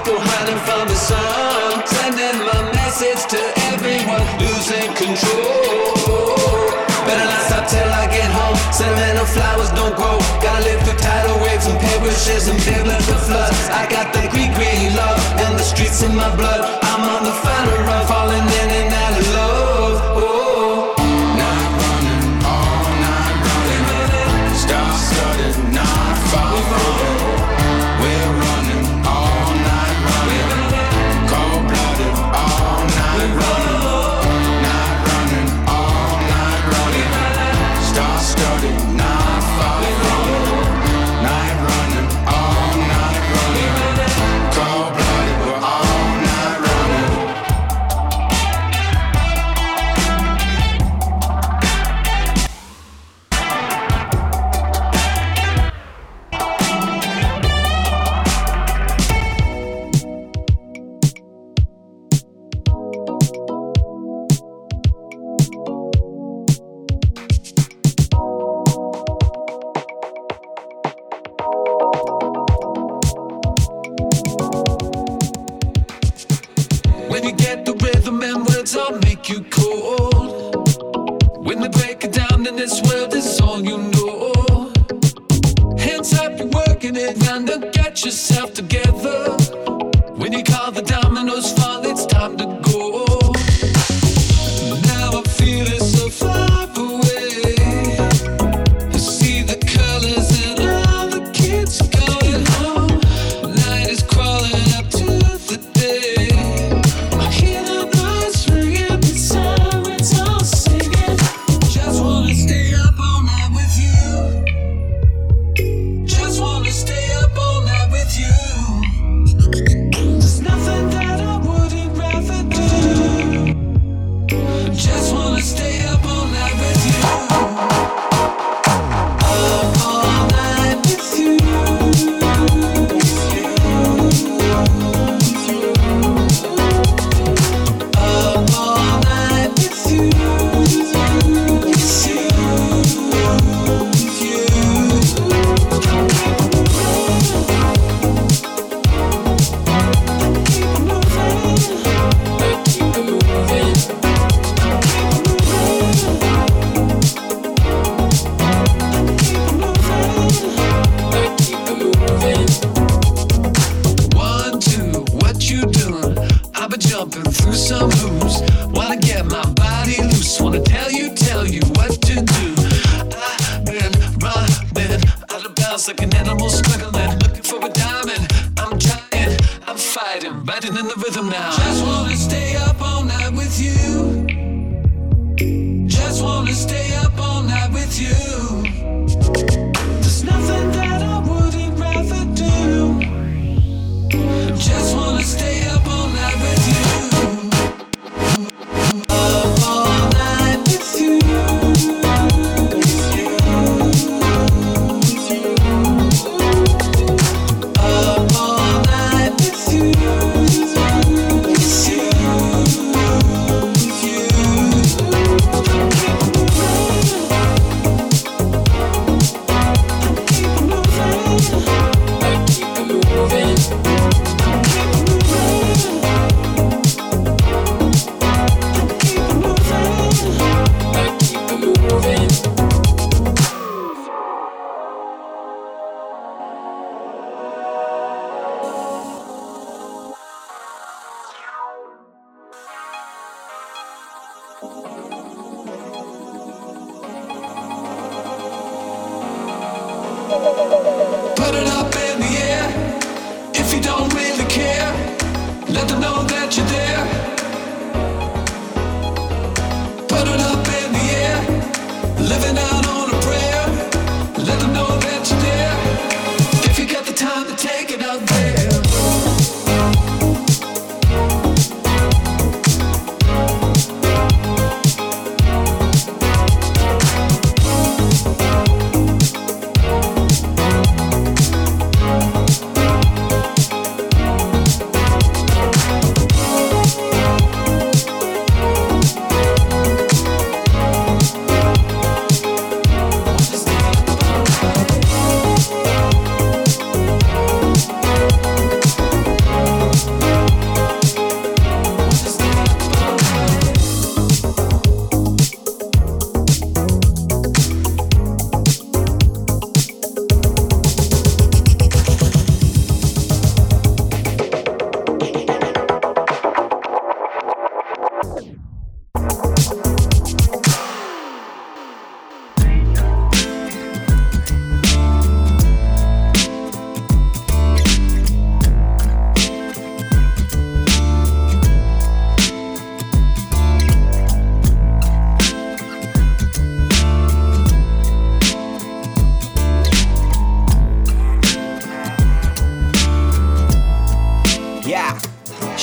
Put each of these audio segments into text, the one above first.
people hiding from the sun. Sending my message to everyone losing control. Better not stop till I get home. Sentimental flowers don't grow. Gotta live through tidal waves and perishes and biblical floods. I got the Greek green love and the streets in my blood. I'm on the final run.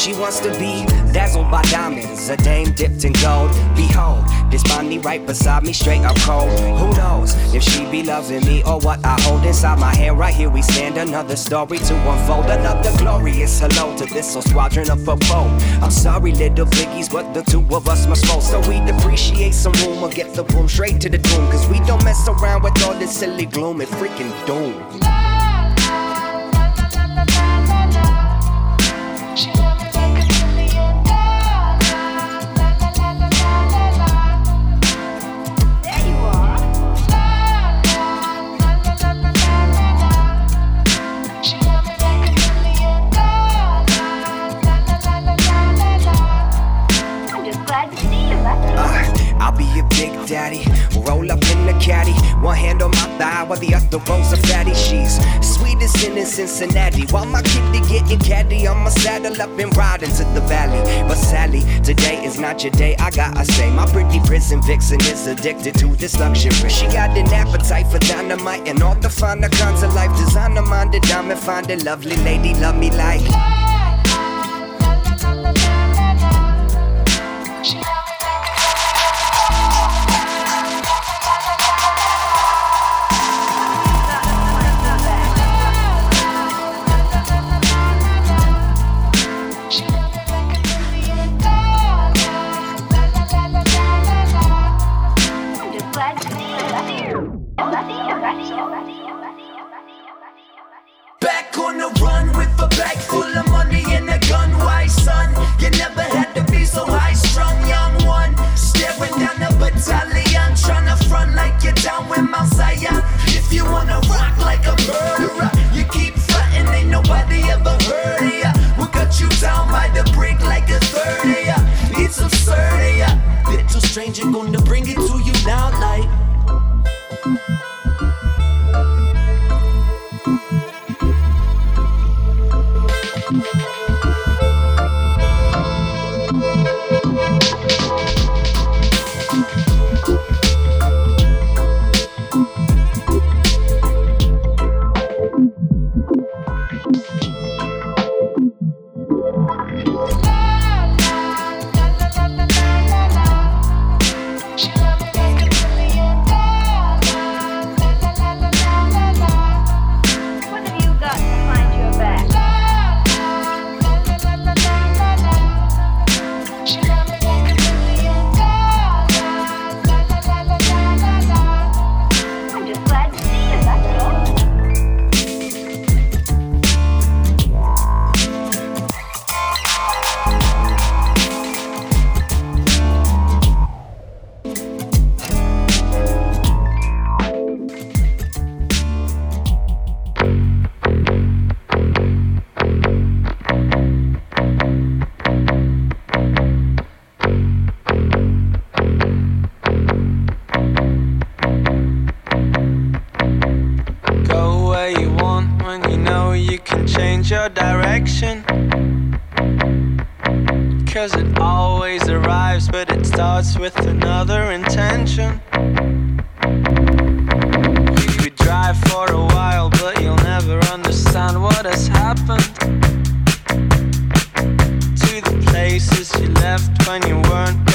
She wants to be dazzled by diamonds, a dame dipped in gold. Behold, this Bonnie right beside me, straight up cold. Who knows if she be loving me or what I hold inside my hand? Right here we stand, another story to unfold, another glorious hello to this whole squadron of a foe. I'm sorry, little biggies, but the two of us must roll. So we depreciate some room or get the room straight to the tomb. Cause we don't mess around with all this silly gloom and freaking doom. Daddy. Roll up in the caddy. One hand on my thigh while the other rolls a fatty. She's sweetest in Cincinnati. While my kitty getting caddy, I'ma saddle up and ride into the valley. But Sally, today is not your day. I gotta say, my pretty prison vixen is addicted to this luxury. She got an appetite for dynamite and all the finer kinds of life. Designer minded, diamond finding, lovely lady, love me like. Run when you weren't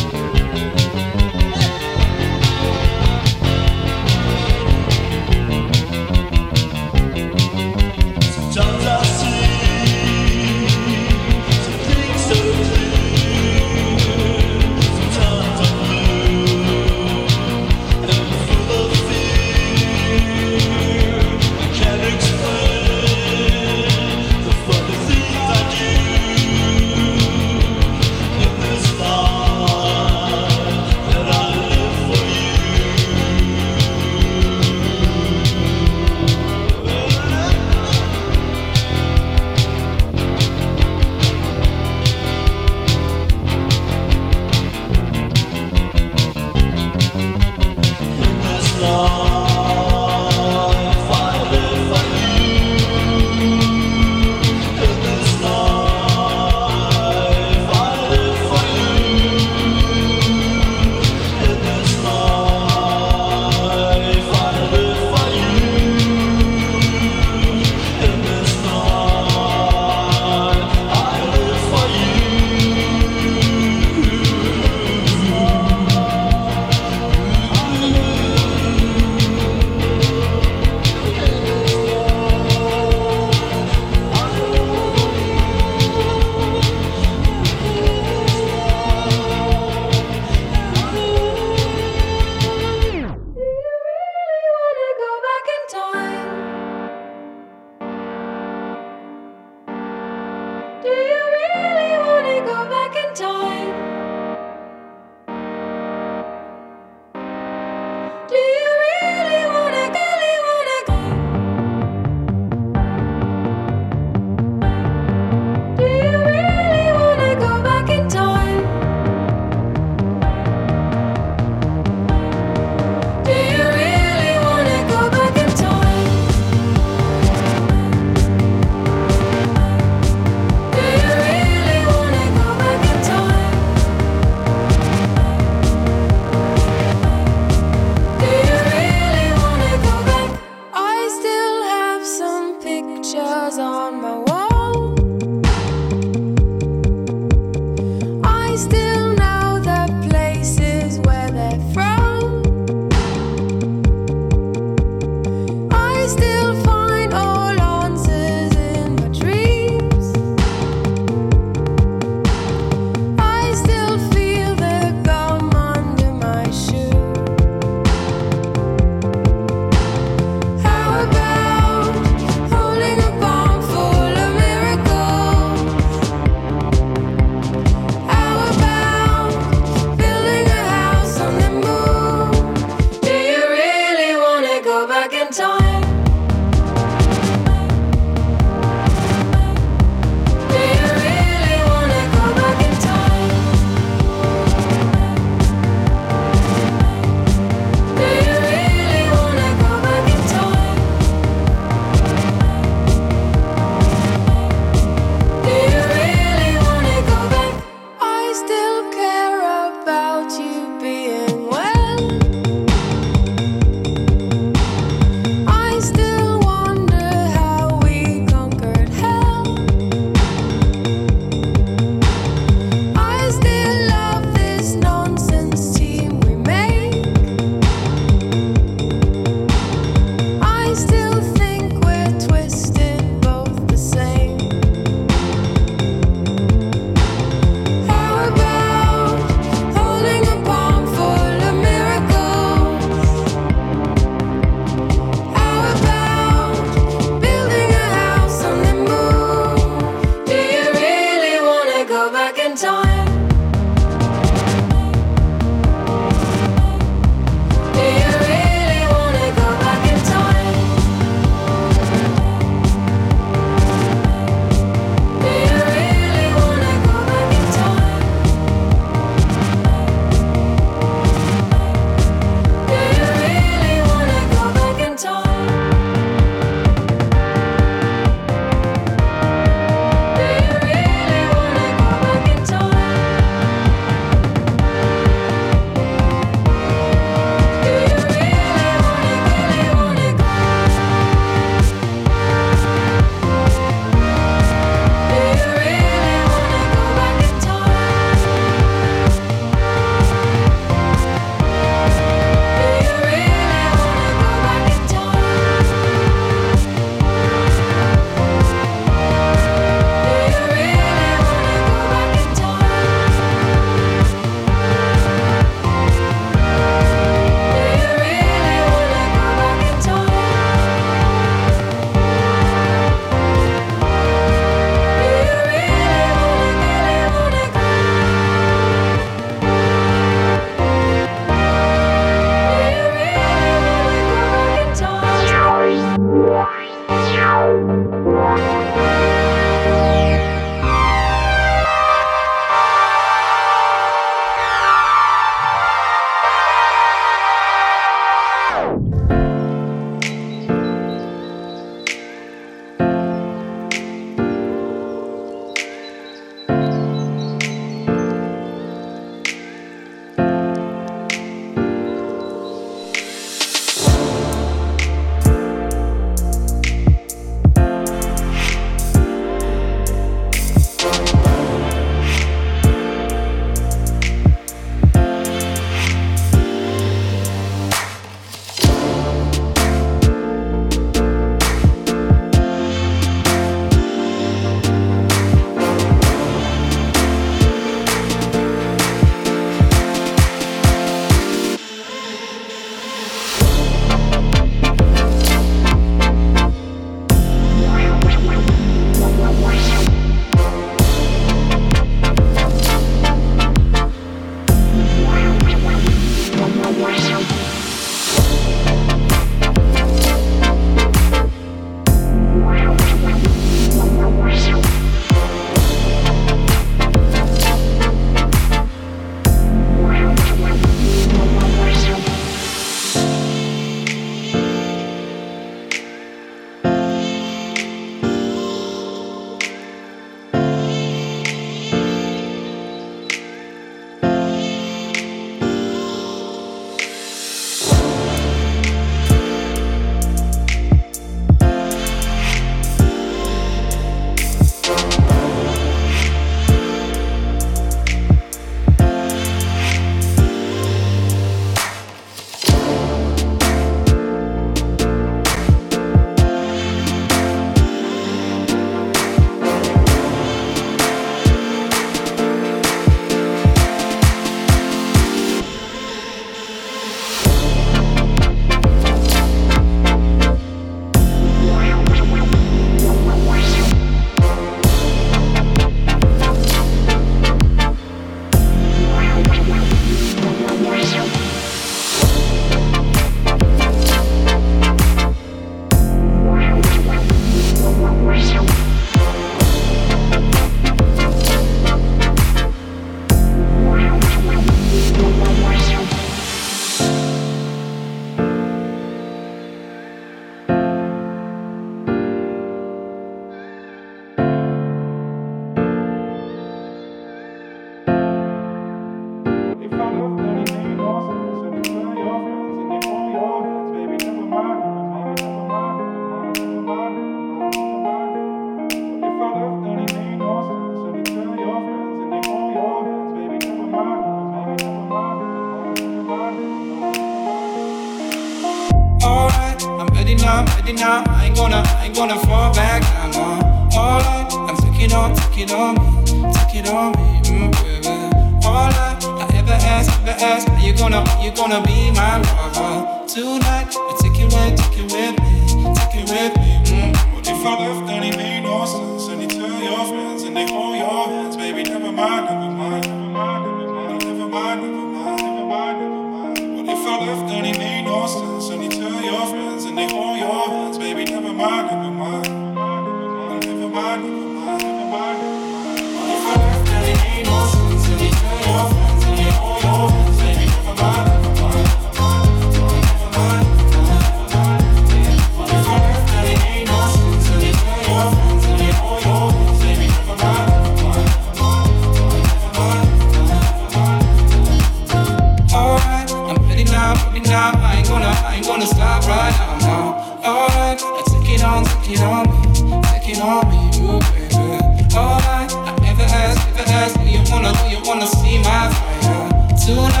All I, ever ask, ever ask, do you wanna, do you wanna see my fire tonight?